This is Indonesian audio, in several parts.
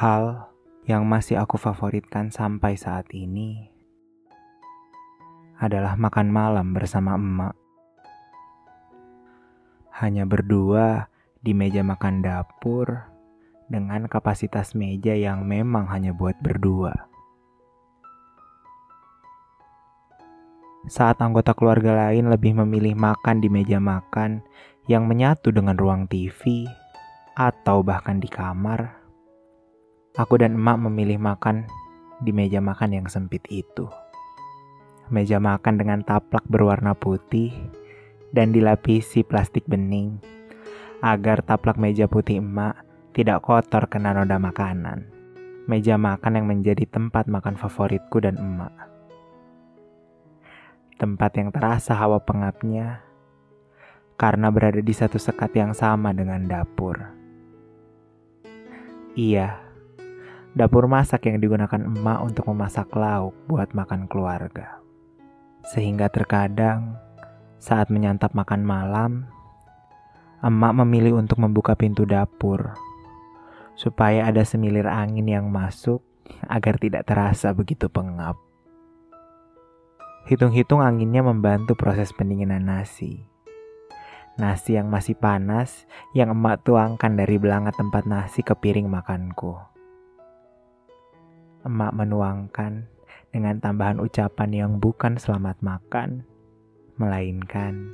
Hal yang masih aku favoritkan sampai saat ini adalah makan malam bersama emak. Hanya berdua di meja makan dapur dengan kapasitas meja yang memang hanya buat berdua. Saat anggota keluarga lain lebih memilih makan di meja makan yang menyatu dengan ruang TV atau bahkan di kamar, aku dan emak memilih makan di meja makan yang sempit itu. Meja makan dengan taplak berwarna putih dan dilapisi plastik bening agar taplak meja putih emak tidak kotor kena noda makanan. Meja makan yang menjadi tempat makan favoritku dan emak tempat yang terasa hawa pengapnya karena berada di satu sekat yang sama dengan dapur. Iya, dapur masak yang digunakan emak untuk memasak lauk buat makan keluarga. Sehingga terkadang saat menyantap makan malam, emak memilih untuk membuka pintu dapur supaya ada semilir angin yang masuk agar tidak terasa begitu pengap. Hitung-hitung anginnya membantu proses pendinginan nasi. Nasi yang masih panas yang emak tuangkan dari belanga tempat nasi ke piring makanku. Emak menuangkan dengan tambahan ucapan yang bukan selamat makan, melainkan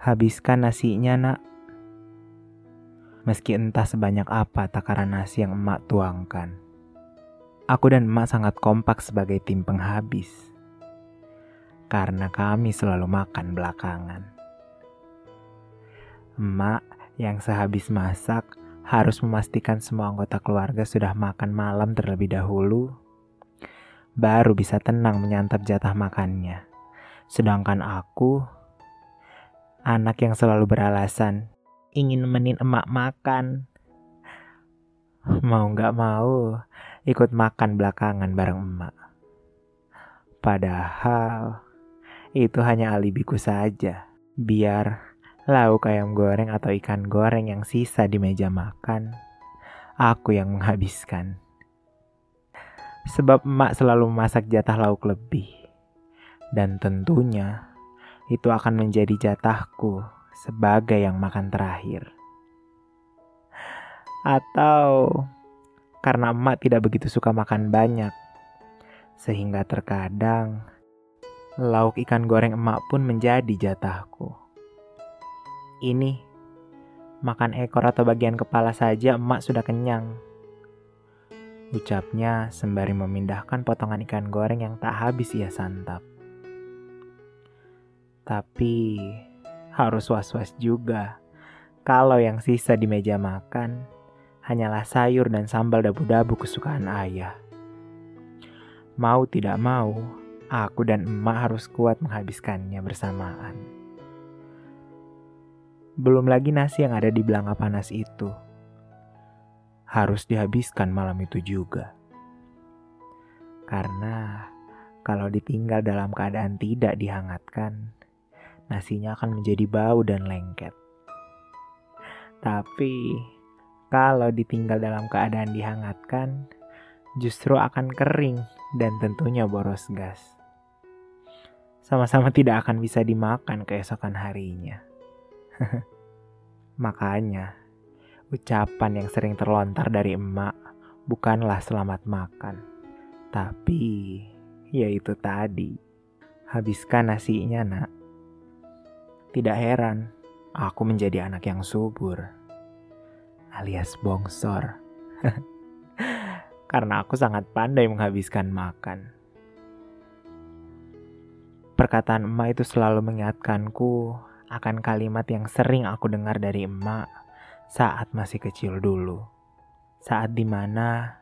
habiskan nasinya nak. Meski entah sebanyak apa takaran nasi yang emak tuangkan. Aku dan emak sangat kompak sebagai tim penghabis. Karena kami selalu makan belakangan. Emak yang sehabis masak harus memastikan semua anggota keluarga sudah makan malam terlebih dahulu, baru bisa tenang menyantap jatah makannya. Sedangkan aku, anak yang selalu beralasan ingin nemenin emak makan, mau gak mau, ikut makan belakangan bareng emak. Padahal itu hanya alibiku saja. Biar lauk ayam goreng atau ikan goreng yang sisa di meja makan, aku yang menghabiskan. Sebab emak selalu memasak jatah lauk lebih. Dan tentunya itu akan menjadi jatahku sebagai yang makan terakhir. Atau karena emak tidak begitu suka makan banyak. Sehingga terkadang lauk ikan goreng emak pun menjadi jatahku. Ini makan ekor atau bagian kepala saja emak sudah kenyang. Ucapnya sembari memindahkan potongan ikan goreng yang tak habis ia santap. Tapi harus was-was juga kalau yang sisa di meja makan hanyalah sayur dan sambal dabu-dabu kesukaan ayah. Mau tidak mau, aku dan emak harus kuat menghabiskannya bersamaan. Belum lagi nasi yang ada di belanga panas itu. Harus dihabiskan malam itu juga. Karena kalau ditinggal dalam keadaan tidak dihangatkan, nasinya akan menjadi bau dan lengket. Tapi kalau ditinggal dalam keadaan dihangatkan, justru akan kering dan tentunya boros gas. Sama-sama tidak akan bisa dimakan keesokan harinya. Makanya, ucapan yang sering terlontar dari emak bukanlah selamat makan. Tapi, ya itu tadi. Habiskan nasinya, nak. Tidak heran, aku menjadi anak yang subur alias bongsor. Karena aku sangat pandai menghabiskan makan. Perkataan emak itu selalu mengingatkanku akan kalimat yang sering aku dengar dari emak saat masih kecil dulu. Saat di mana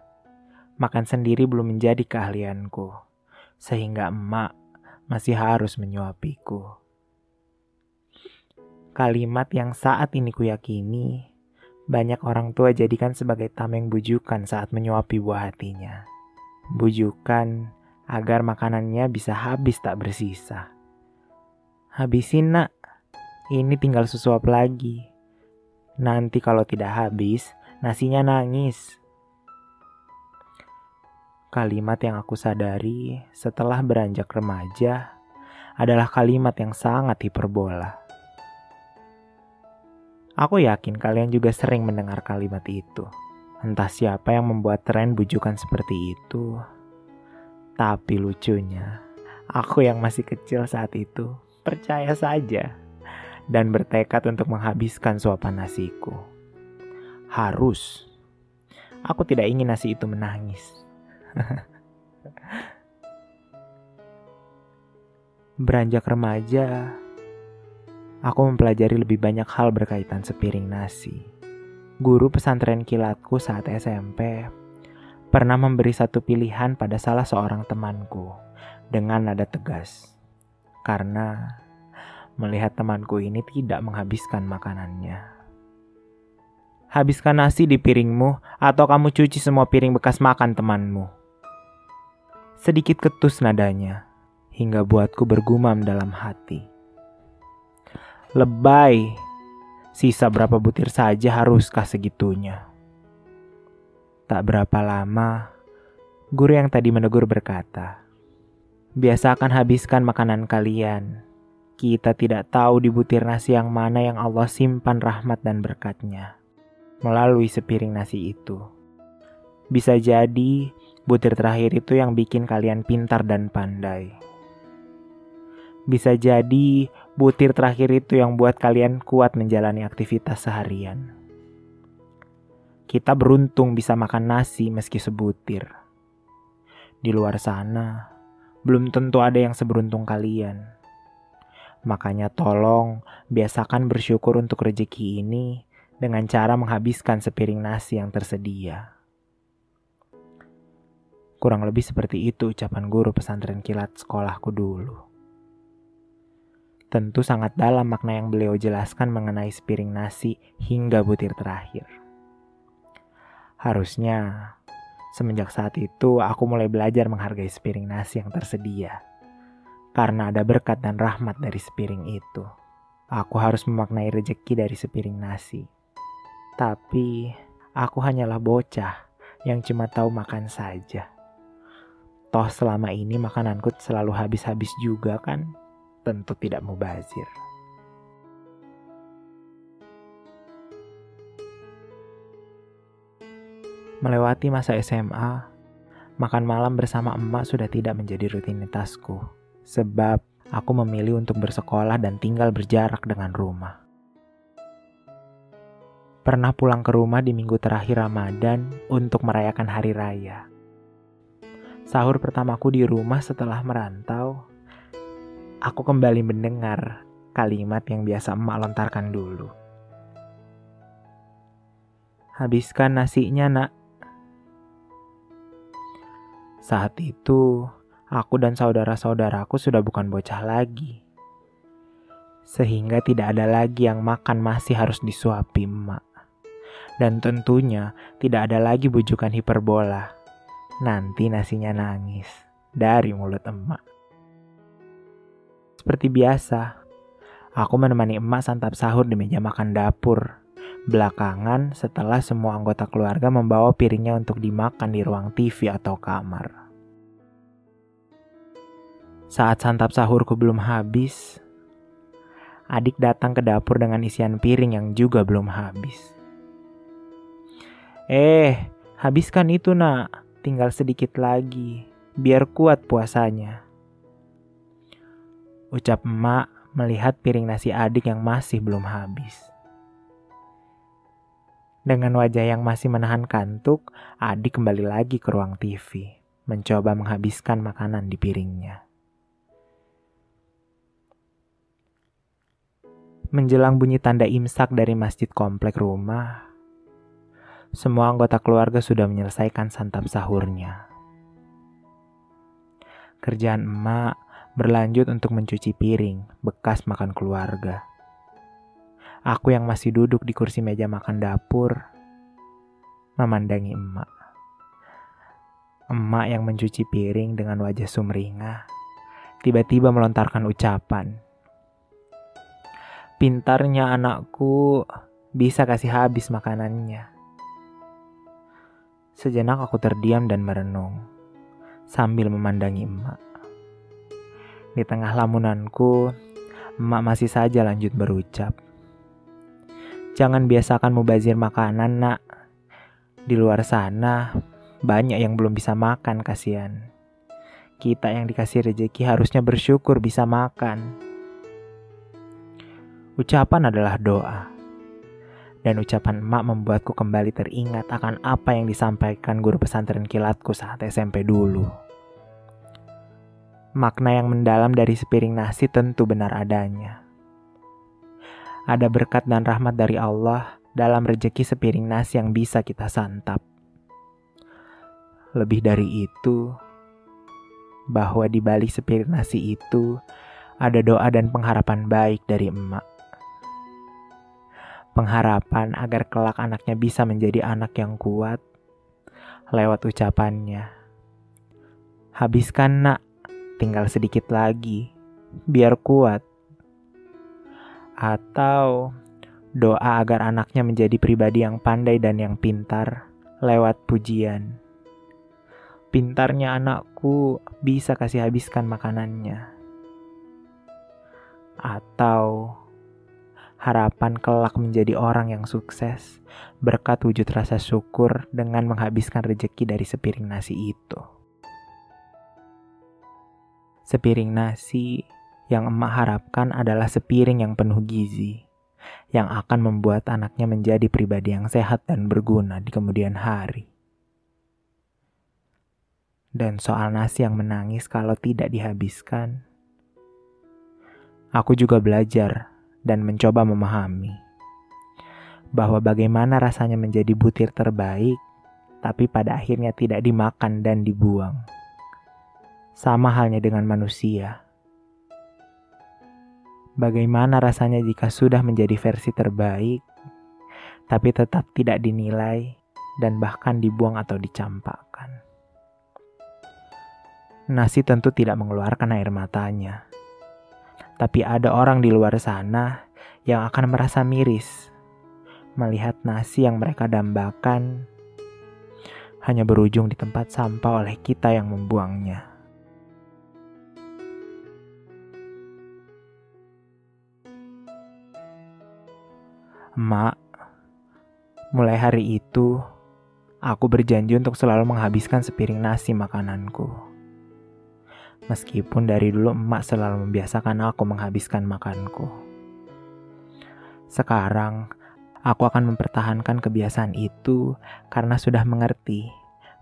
makan sendiri belum menjadi keahlianku, sehingga emak masih harus menyuapiku. Kalimat yang saat ini kuyakini banyak orang tua jadikan sebagai tameng bujukan saat menyuapi buah hatinya. Bujukan agar makanannya bisa habis tak bersisa. Habisin nak, ini tinggal sesuap lagi. Nanti kalau tidak habis, Nasinya nangis. Kalimat yang aku sadari setelah beranjak remaja adalah kalimat yang sangat hiperbola. Aku yakin kalian juga sering mendengar kalimat itu. Entah siapa yang membuat tren bujukan seperti itu. Tapi lucunya, aku yang masih kecil saat itu percaya saja dan bertekad untuk menghabiskan suapan nasiku. Harus. Aku tidak ingin nasi itu menangis. Beranjak remaja, aku mempelajari lebih banyak hal berkaitan sepiring nasi. Guru pesantren kilatku saat SMP pernah memberi satu pilihan pada salah seorang temanku dengan nada tegas. Karena melihat temanku ini tidak menghabiskan makanannya. Habiskan nasi di piringmu atau kamu cuci semua piring bekas makan temanmu. Sedikit ketus nadanya, hingga buatku bergumam dalam hati. Lebay, sisa berapa butir saja haruskah segitunya? Tak berapa lama, guru yang tadi menegur berkata, Biasakan habiskan makanan kalian. Kita tidak tahu di butir nasi yang mana yang Allah simpan rahmat dan berkatnya melalui sepiring nasi itu. Bisa jadi Butir terakhir itu yang bikin kalian pintar dan pandai. Bisa jadi butir terakhir itu yang buat kalian kuat menjalani aktivitas seharian. Kita beruntung bisa makan nasi meski sebutir. Di luar sana, belum tentu ada yang seberuntung kalian. Makanya tolong biasakan bersyukur untuk rezeki ini dengan cara menghabiskan sepiring nasi yang tersedia. Kurang lebih seperti itu ucapan guru pesantren kilat sekolahku dulu. Tentu sangat dalam makna yang beliau jelaskan mengenai sepiring nasi hingga butir terakhir. Harusnya, semenjak saat itu aku mulai belajar menghargai sepiring nasi yang tersedia. Karena ada berkat dan rahmat dari sepiring itu. Aku harus memaknai rejeki dari sepiring nasi. Tapi, aku hanyalah bocah yang cuma tahu makan saja. Toh selama ini makananku selalu habis-habis juga kan? Tentu tidak mubazir. Melewati masa SMA, makan malam bersama emak sudah tidak menjadi rutinitasku. Sebab aku memilih untuk bersekolah dan tinggal berjarak dengan rumah. Pernah pulang ke rumah di minggu terakhir Ramadan untuk merayakan hari raya. Sahur pertamaku di rumah setelah merantau, aku kembali mendengar kalimat yang biasa emak lontarkan dulu. Habiskan nasinya, nak. Saat itu, aku dan saudara-saudaraku sudah bukan bocah lagi. Sehingga tidak ada lagi yang makan masih harus disuapi emak. Dan tentunya tidak ada lagi bujukan hiperbola nanti nasinya nangis dari mulut emak. Seperti biasa, aku menemani emak santap sahur di meja makan dapur. Belakangan, setelah semua anggota keluarga membawa piringnya untuk dimakan di ruang TV atau kamar. Saat santap sahurku belum habis, adik datang ke dapur dengan isian piring yang juga belum habis. Eh, habiskan itu nak, tinggal sedikit lagi, biar kuat puasanya. Ucap emak melihat piring nasi adik yang masih belum habis. Dengan wajah yang masih menahan kantuk, adik kembali lagi ke ruang TV, mencoba menghabiskan makanan di piringnya. Menjelang bunyi tanda imsak dari masjid komplek rumah, semua anggota keluarga sudah menyelesaikan santap sahurnya. Kerjaan emak berlanjut untuk mencuci piring bekas makan keluarga. Aku yang masih duduk di kursi meja makan dapur, memandangi emak. Emak yang mencuci piring dengan wajah sumringah, tiba-tiba melontarkan ucapan. Pintarnya anakku bisa kasih habis makanannya. Sejenak aku terdiam dan merenung sambil memandangi emak. Di tengah lamunanku, emak masih saja lanjut berucap. Jangan biasakan mubazir makanan, nak. Di luar sana, banyak yang belum bisa makan, kasihan. Kita yang dikasih rejeki harusnya bersyukur bisa makan. Ucapan adalah doa dan ucapan emak membuatku kembali teringat akan apa yang disampaikan guru pesantren kilatku saat SMP dulu. Makna yang mendalam dari sepiring nasi tentu benar adanya. Ada berkat dan rahmat dari Allah dalam rejeki sepiring nasi yang bisa kita santap. Lebih dari itu, bahwa di balik sepiring nasi itu ada doa dan pengharapan baik dari emak pengharapan agar kelak anaknya bisa menjadi anak yang kuat lewat ucapannya. Habiskan nak, tinggal sedikit lagi, biar kuat. Atau doa agar anaknya menjadi pribadi yang pandai dan yang pintar lewat pujian. Pintarnya anakku bisa kasih habiskan makanannya. Atau harapan kelak menjadi orang yang sukses berkat wujud rasa syukur dengan menghabiskan rejeki dari sepiring nasi itu. Sepiring nasi yang emak harapkan adalah sepiring yang penuh gizi, yang akan membuat anaknya menjadi pribadi yang sehat dan berguna di kemudian hari. Dan soal nasi yang menangis kalau tidak dihabiskan, aku juga belajar dan mencoba memahami bahwa bagaimana rasanya menjadi butir terbaik, tapi pada akhirnya tidak dimakan dan dibuang. Sama halnya dengan manusia. Bagaimana rasanya jika sudah menjadi versi terbaik, tapi tetap tidak dinilai dan bahkan dibuang atau dicampakkan. Nasi tentu tidak mengeluarkan air matanya tapi ada orang di luar sana yang akan merasa miris melihat nasi yang mereka dambakan hanya berujung di tempat sampah oleh kita yang membuangnya. Mak, mulai hari itu aku berjanji untuk selalu menghabiskan sepiring nasi makananku. Meskipun dari dulu emak selalu membiasakan aku menghabiskan makanku. Sekarang, aku akan mempertahankan kebiasaan itu karena sudah mengerti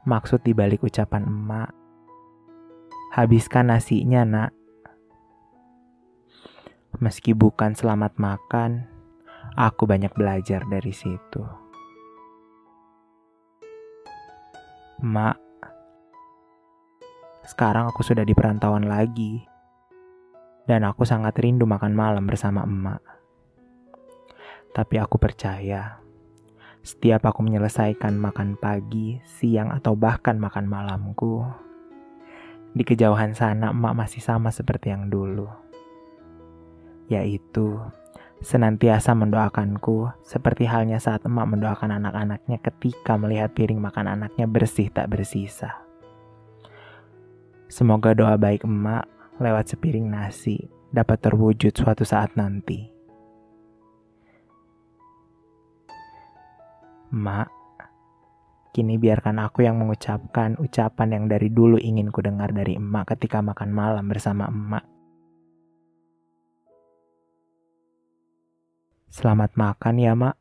maksud dibalik ucapan emak. Habiskan nasinya, nak. Meski bukan selamat makan, aku banyak belajar dari situ. Mak, sekarang aku sudah di perantauan lagi. Dan aku sangat rindu makan malam bersama emak. Tapi aku percaya, setiap aku menyelesaikan makan pagi, siang, atau bahkan makan malamku, di kejauhan sana emak masih sama seperti yang dulu. Yaitu, senantiasa mendoakanku seperti halnya saat emak mendoakan anak-anaknya ketika melihat piring makan anaknya bersih tak bersisa. Semoga doa baik emak lewat sepiring nasi dapat terwujud suatu saat nanti. Mak, kini biarkan aku yang mengucapkan ucapan yang dari dulu ingin ku dengar dari emak ketika makan malam bersama emak. Selamat makan ya, Mak.